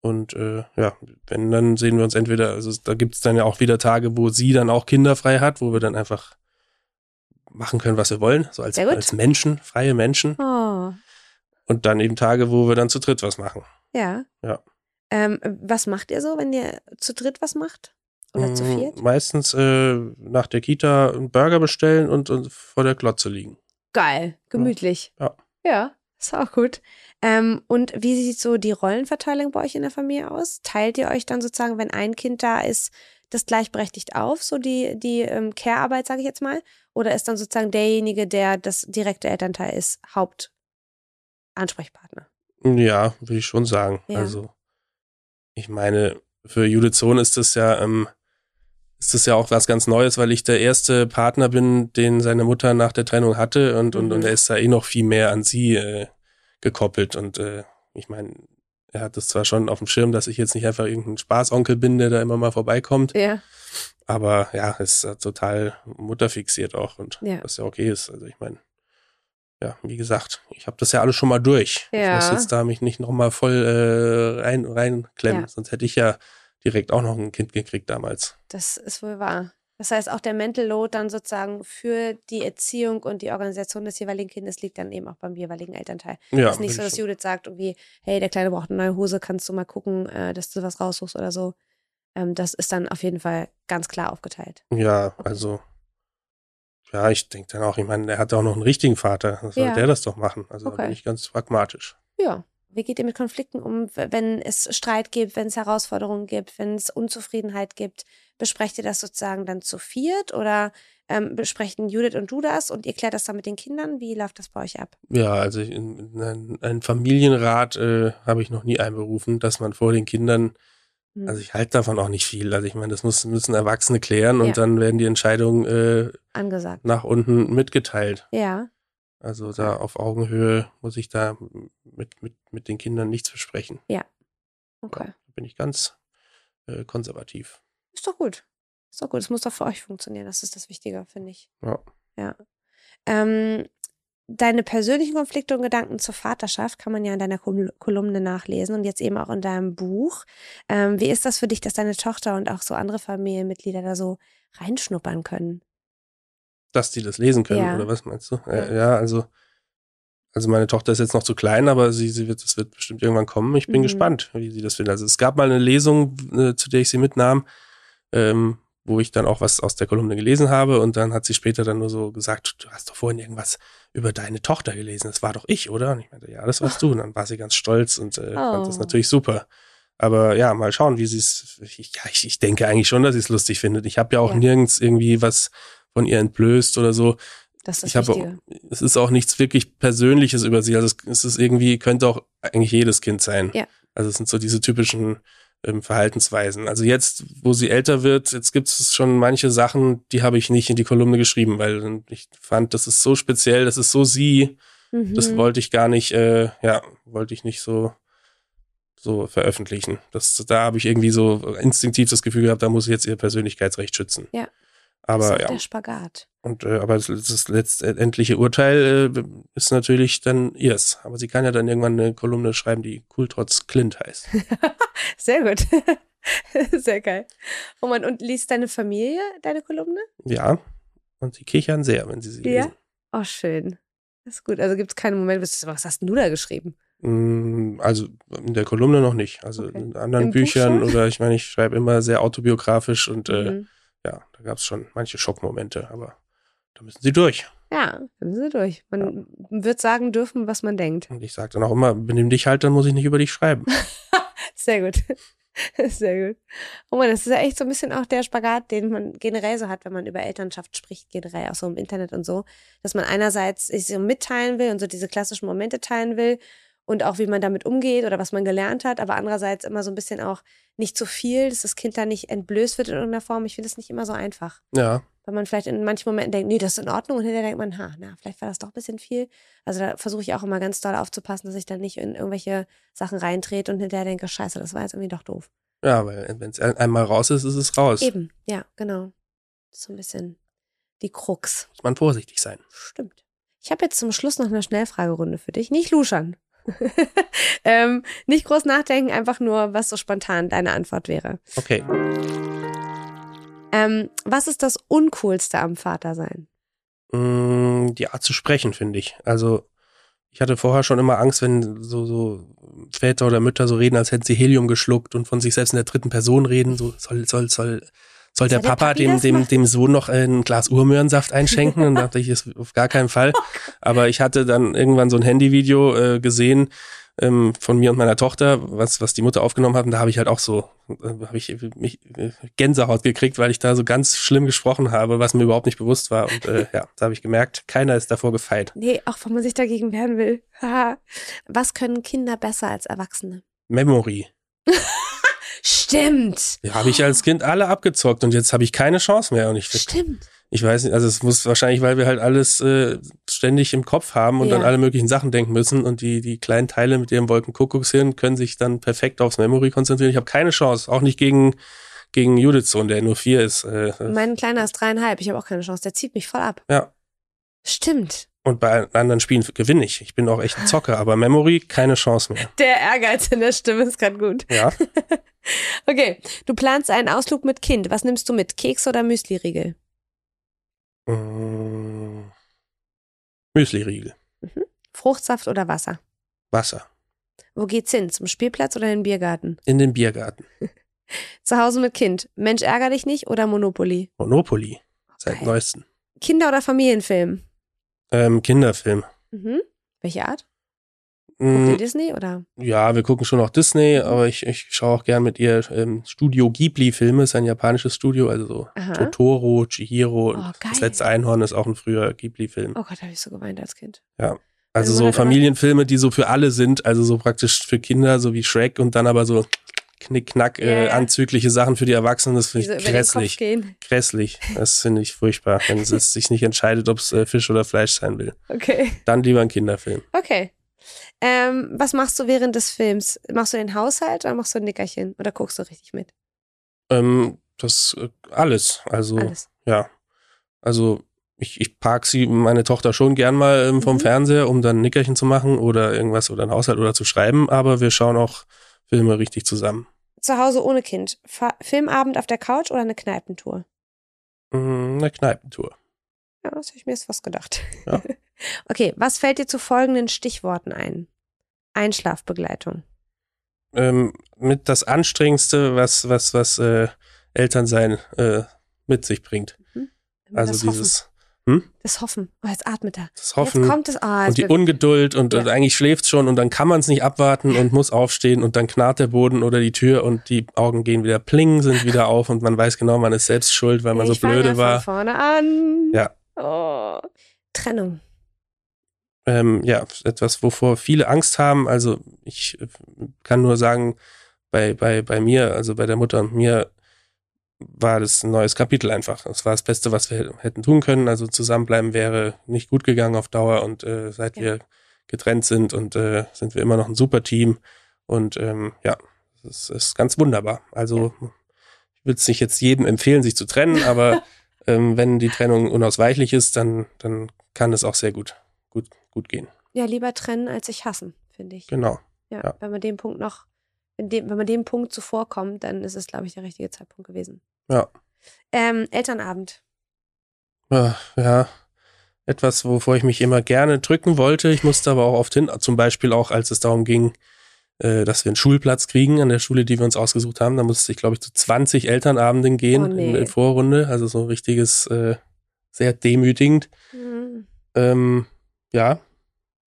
Und äh, ja, wenn, dann sehen wir uns entweder, also da gibt es dann ja auch wieder Tage, wo sie dann auch kinderfrei hat, wo wir dann einfach machen können, was wir wollen, so als, als Menschen, freie Menschen. Oh, Und dann eben Tage, wo wir dann zu dritt was machen. ja. Ja. Ähm, was macht ihr so, wenn ihr zu dritt was macht? Oder zu Mm, viert? Meistens äh, nach der Kita einen Burger bestellen und, und vor der Glotze liegen. Geil, gemütlich. Ja. Ja, ist auch gut. Ähm, und wie sieht so die Rollenverteilung bei euch in der Familie aus? Teilt ihr euch dann sozusagen, wenn ein Kind da ist, das gleichberechtigt auf, so die, die ähm, Care-Arbeit, sage ich jetzt mal? Oder ist dann sozusagen derjenige, der das direkte Elternteil ist, Hauptansprechpartner? Ja, würde ich schon sagen. Ja. Also, ich meine, für Judith Sohn ist das ja, ähm, ist das ja auch was ganz Neues, weil ich der erste Partner bin, den seine Mutter nach der Trennung hatte und, und, Mhm. und er ist da eh noch viel mehr an sie äh, gekoppelt. Und äh, ich meine, er hat das zwar schon auf dem Schirm, dass ich jetzt nicht einfach irgendein Spaßonkel bin, der da immer mal vorbeikommt, Ja. aber ja, ist total mutterfixiert auch und Ja. was ja okay ist. Also ich meine, ja, wie gesagt, ich habe das ja alles schon mal durch. Ja. Ich muss jetzt da mich nicht nochmal voll äh, rein reinklemmen, Ja. sonst hätte ich ja direkt auch noch ein Kind gekriegt damals. Das ist wohl wahr. Das heißt, auch der Mental Load dann sozusagen für die Erziehung und die Organisation des jeweiligen Kindes liegt dann eben auch beim jeweiligen Elternteil. Ja, es ist nicht so, dass Judith sagt, irgendwie, hey, der Kleine braucht eine neue Hose, kannst du mal gucken, äh, dass du was raussuchst oder so. Ähm, das ist dann auf jeden Fall ganz klar aufgeteilt. ja, also ja, ich denke dann auch, ich meine, der hat auch noch einen richtigen Vater, dann soll Ja. der das doch machen. Also da Okay. bin ich ganz pragmatisch. Ja. Wie geht ihr mit Konflikten um, wenn es Streit gibt, wenn es Herausforderungen gibt, wenn es Unzufriedenheit gibt? Besprecht ihr das sozusagen dann zu viert oder ähm, besprechen Judith und du das und ihr klärt das dann mit den Kindern? Wie läuft das bei euch ab? Ja, also in, in einen, Familienrat äh, habe ich noch nie einberufen, dass man vor den Kindern. Also ich halte davon auch nicht viel. Also ich meine, das muss, müssen Erwachsene klären und Ja. dann werden die Entscheidungen äh, Angesagt. nach unten mitgeteilt. Ja. Also da auf Augenhöhe muss ich da mit, mit, mit den Kindern nichts besprechen. Okay. Da bin ich ganz äh, konservativ. Ist doch gut. Ist doch gut. Es muss doch für euch funktionieren. Das ist das Wichtige, finde ich. Ja. Ja. Ähm, deine persönlichen Konflikte und Gedanken zur Vaterschaft kann man ja in deiner Kol Kolumne nachlesen und jetzt eben auch in deinem Buch. Ähm, wie ist das für dich, dass deine Tochter und auch so andere Familienmitglieder da so reinschnuppern können? Dass die das lesen können, Ja. oder was meinst du? Ja. Ja, also, also meine Tochter ist jetzt noch zu klein, aber sie, sie wird, es wird bestimmt irgendwann kommen. Ich bin Mhm. gespannt, wie sie das findet. Also es gab mal eine Lesung, äh, zu der ich sie mitnahm, ähm, wo ich dann auch was aus der Kolumne gelesen habe und dann hat sie später dann nur so gesagt, du hast doch vorhin irgendwas über deine Tochter gelesen. Das war doch ich, oder? Und ich meinte, ja, das warst du. Und dann war sie ganz stolz und äh, fand das Oh. natürlich super. Aber ja, mal schauen, wie sie es. Ich, ja, ich, ich denke eigentlich schon, dass sie es lustig findet. Ich habe ja auch Ja. nirgends irgendwie was von ihr entblößt oder so. Das ist Ich habe, Wichtige. es ist auch nichts wirklich Persönliches über sie. Also es, es ist irgendwie, könnte auch eigentlich jedes Kind sein. Ja. Also es sind so diese typischen ähm, Verhaltensweisen. Also jetzt, wo sie älter wird, jetzt gibt es schon manche Sachen, die habe ich nicht in die Kolumne geschrieben, weil ich fand, das ist so speziell, das ist so sie, das Mhm. wollte ich gar nicht, äh, ja, wollte ich nicht so so veröffentlichen. Das, da habe ich irgendwie so instinktiv das Gefühl gehabt, da muss ich jetzt ihr Persönlichkeitsrecht schützen. Ja. Aber das ist ja, der Spagat. und äh, aber das, letztendliche Urteil äh, ist natürlich dann ihrs. Aber sie kann ja dann irgendwann eine Kolumne schreiben, die cool trotz Clint heißt. Sehr gut. Sehr geil. Roman, und liest deine Familie deine Kolumne? Ja. Und sie kichern sehr, wenn sie sie Ja? lesen. Oh, schön. Das ist gut. Also gibt es keinen Moment, was hast denn du da geschrieben? Mm, Also in der Kolumne noch nicht. Also Okay. in anderen Im Buch Büchern schon? oder ich meine, ich schreibe immer sehr autobiografisch und äh, Mhm. Ja, da gab es schon manche Schockmomente, aber da müssen sie durch. Ja, dann sind sie durch. Man wird sagen dürfen, was man denkt. Und ich sage dann auch immer, benimm dich halt, dann muss ich nicht über dich schreiben. Sehr gut. Sehr gut. Oh man, das ist ja echt so ein bisschen auch der Spagat, den man generell so hat, wenn man über Elternschaft spricht, generell auch so im Internet und so, dass man einerseits sich so mitteilen will und so diese klassischen Momente teilen will und auch wie man damit umgeht oder was man gelernt hat, aber andererseits immer so ein bisschen auch nicht zu viel, dass das Kind da nicht entblößt wird in irgendeiner Form. Ich finde das nicht immer so einfach. Ja. Weil man vielleicht in manchen Momenten denkt, nee, das ist in Ordnung und hinterher denkt man, ha, na, vielleicht war das doch ein bisschen viel. Also da versuche ich auch immer ganz doll aufzupassen, dass ich dann nicht in irgendwelche Sachen reintrete und hinterher denke, scheiße, das war jetzt irgendwie doch doof. Ja, weil wenn es einmal raus ist, ist es raus. Eben, ja, genau. Das ist so ein bisschen die Krux. Muss man vorsichtig sein. Stimmt. Ich habe jetzt zum Schluss noch eine Schnellfragerunde für dich. Nicht luschern. ähm, nicht groß nachdenken, einfach nur, was so spontan deine Antwort wäre. Okay. Ähm, was ist das Uncoolste am Vatersein? Mm, die Art zu sprechen, finde ich. Also, ich hatte vorher schon immer Angst, wenn so, so Väter oder Mütter so reden, als hätten sie Helium geschluckt und von sich selbst in der dritten Person reden. So soll, soll, soll, soll der der Papa dem, dem, dem Sohn noch ein Glas Urmöhrensaft einschenken? Und dachte ich, das auf gar keinen Fall. Aber ich hatte dann irgendwann so ein Handyvideo äh, gesehen ähm, von mir und meiner Tochter, was, was die Mutter aufgenommen hat. Und da habe ich halt auch so, äh, habe ich mich äh, Gänsehaut gekriegt, weil ich da so ganz schlimm gesprochen habe, was mir überhaupt nicht bewusst war. Und äh, ja, da habe ich gemerkt, keiner ist davor gefeit. Nee, auch wenn man sich dagegen wehren will. Haha. was können Kinder besser als Erwachsene? Memory. Stimmt. Ja, habe ich als Kind alle abgezockt und jetzt habe ich keine Chance mehr. Und ich, Stimmt. ich weiß nicht, also es muss wahrscheinlich, weil wir halt alles äh, ständig im Kopf haben und Ja. an alle möglichen Sachen denken müssen und die, die kleinen Teile mit ihrem Wolkenkuckuckshirn können sich dann perfekt aufs Memory konzentrieren. Ich habe keine Chance, auch nicht gegen, gegen Judiths Sohn, der nur vier ist. Äh, Mein Kleiner ist dreieinhalb. Ich habe auch keine Chance. Der zieht mich voll ab. ja. Stimmt. Und bei anderen Spielen gewinne ich. Ich bin auch echt ein Zocker, aber Memory keine Chance mehr. Der Ehrgeiz in der Stimme ist gerade gut. Ja. Okay, du planst einen Ausflug mit Kind. Was nimmst du mit? Keks oder Müsli-Riegel? Mm. Müsli-Riegel. Fruchtsaft oder Wasser? Wasser. Wo geht's hin? Zum Spielplatz oder in den Biergarten? In den Biergarten. Zu Hause mit Kind. Mensch, ärger dich nicht oder Monopoly? Monopoly. Seit Geil. neuestem. Kinder- oder Familienfilm? Ähm, Kinderfilm. Mhm. Welche Art? Ihr Disney oder? Ja, wir gucken schon auch Disney, aber ich, ich schaue auch gern mit ihr ähm, Studio Ghibli-Filme, ist ein japanisches Studio, also so Aha. Totoro, Chihiro und Oh, geil. das letzte Einhorn ist auch ein früher Ghibli-Film. Oh Gott, habe ich so geweint als Kind. Also meine so Familienfilme, die so für alle sind, also so praktisch für Kinder, so wie Shrek und dann aber so knick-knack Ja, äh, anzügliche Sachen für die Erwachsenen, das finde ich grässlich. Grässlich. Das finde ich furchtbar, wenn es sich nicht entscheidet, ob es äh, Fisch oder Fleisch sein will. Okay. Dann lieber ein Kinderfilm. Okay. Ähm, was machst du während des Films? Machst du den Haushalt oder machst du ein Nickerchen? Oder guckst du richtig mit? Ähm, das äh, alles. Also Alles. ja. Also ich, ich park sie, meine Tochter schon gern mal ähm, vom Mhm. Fernseher, um dann ein Nickerchen zu machen oder irgendwas oder ein Haushalt oder zu schreiben, aber wir schauen auch Filme richtig zusammen. Zu Hause ohne Kind. Fa Filmabend auf der Couch oder eine Kneipentour? Mm, Eine Kneipentour. Ja, das habe ich mir jetzt fast gedacht. Ja. okay, was fällt dir zu folgenden Stichworten ein? Einschlafbegleitung. Ähm, mit das Anstrengendste, was, was, was äh, Elternsein äh, mit sich bringt. Also das dieses Hoffen. Das Hoffen. Oh, jetzt atmet er. das Hoffen Jetzt kommt es. Ah, und die Ungeduld und, Ja. und eigentlich schläft schon und dann kann man es nicht abwarten und muss aufstehen und dann knarrt der Boden oder die Tür und die Augen gehen wieder pling, sind wieder auf und man weiß genau, man ist selbst schuld, weil man ich so blöde war. Von vorne an. Ja. Oh. Trennung. ähm, ja, etwas, wovor viele Angst haben. Also ich kann nur sagen, bei, bei, bei mir, also bei der Mutter und mir, war das ein neues Kapitel einfach. Das war das Beste, was wir hätten tun können. Also zusammenbleiben wäre nicht gut gegangen auf Dauer und äh, seit Ja. wir getrennt sind und äh, sind wir immer noch ein super Team. Und ähm, ja, es ist ganz wunderbar. Also ich würde es nicht jetzt jedem empfehlen, sich zu trennen, aber ähm, wenn die Trennung unausweichlich ist, dann, dann kann es auch sehr gut, gut, gut gehen. Ja, lieber trennen als sich hassen, finde ich. Genau. Ja, Ja. wenn man dem Punkt noch, wenn, dem, wenn man dem Punkt zuvorkommt, dann ist es, glaube ich, der richtige Zeitpunkt gewesen. Ja. Ähm, Elternabend. Ja, ja, etwas, wovor ich mich immer gerne drücken wollte. Ich musste aber auch oft hin, zum Beispiel auch, als es darum ging, äh, dass wir einen Schulplatz kriegen an der Schule, die wir uns ausgesucht haben. Da musste ich, glaube ich, zu 20 Elternabenden gehen Oh, nee. in, in Vorrunde. Also so ein richtiges, äh, sehr demütigend. Hm. Ähm, ja,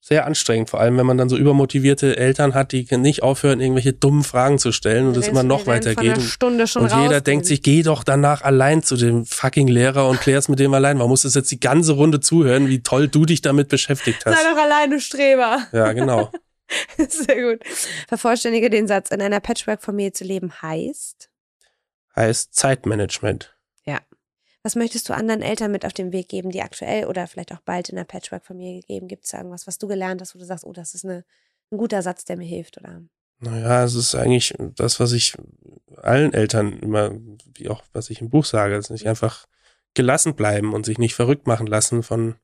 sehr anstrengend, vor allem wenn man dann so übermotivierte Eltern hat, die nicht aufhören, irgendwelche dummen Fragen zu stellen und es immer noch weitergeht. Und jeder denkt sich, geh doch danach allein zu dem fucking Lehrer und klär's mit dem allein. Warum muss das jetzt die ganze Runde zuhören, wie toll du dich damit beschäftigt hast? Sei doch alleine Streber. Ja, genau. Sehr gut. Vervollständige den Satz, in einer Patchwork-Familie zu leben heißt? Heißt Zeitmanagement. Was möchtest du anderen Eltern mit auf den Weg geben, die aktuell oder vielleicht auch bald in einer Patchwork-Familie geben? Gibt es irgendwas, was du gelernt hast, wo du sagst, oh, das ist eine, ein guter Satz, der mir hilft? Oder? Naja, es ist eigentlich das, was ich allen Eltern immer, wie auch was ich im Buch sage, ist nicht einfach gelassen bleiben und sich nicht verrückt machen lassen von,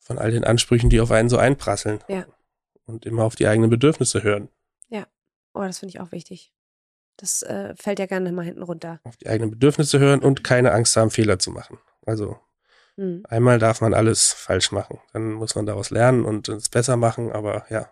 von all den Ansprüchen, die auf einen so einprasseln. Ja. Und immer auf die eigenen Bedürfnisse hören. Ja. Oh, das finde ich auch wichtig. Das äh, fällt ja gerne mal hinten runter. Auf die eigenen Bedürfnisse hören und keine Angst haben, Fehler zu machen. Also hm. einmal darf man alles falsch machen. Dann muss man daraus lernen und es besser machen, aber ja,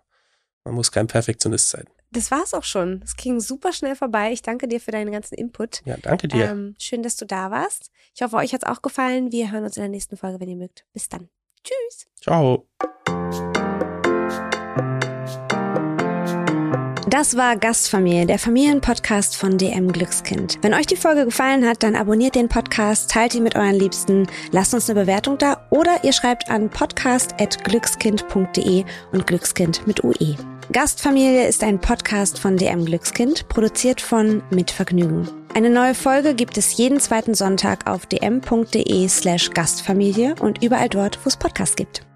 man muss kein Perfektionist sein. Das war's auch schon. Es ging super schnell vorbei. Ich danke dir für deinen ganzen Input. Ja, danke dir. Ähm, schön, dass du da warst. Ich hoffe, euch hat's auch gefallen. Wir hören uns in der nächsten Folge, wenn ihr mögt. Bis dann. Tschüss. Ciao. Das war Gastfamilie, der Familienpodcast von DM Glückskind. Wenn euch die Folge gefallen hat, dann abonniert den Podcast, teilt ihn mit euren Liebsten, lasst uns eine Bewertung da oder ihr schreibt an podcast.glückskind.de und Glückskind mit UE. Gastfamilie ist ein Podcast von DM Glückskind, produziert von Mit Vergnügen. Eine neue Folge gibt es jeden zweiten Sonntag auf dm.de slash Gastfamilie und überall dort, wo es Podcasts gibt.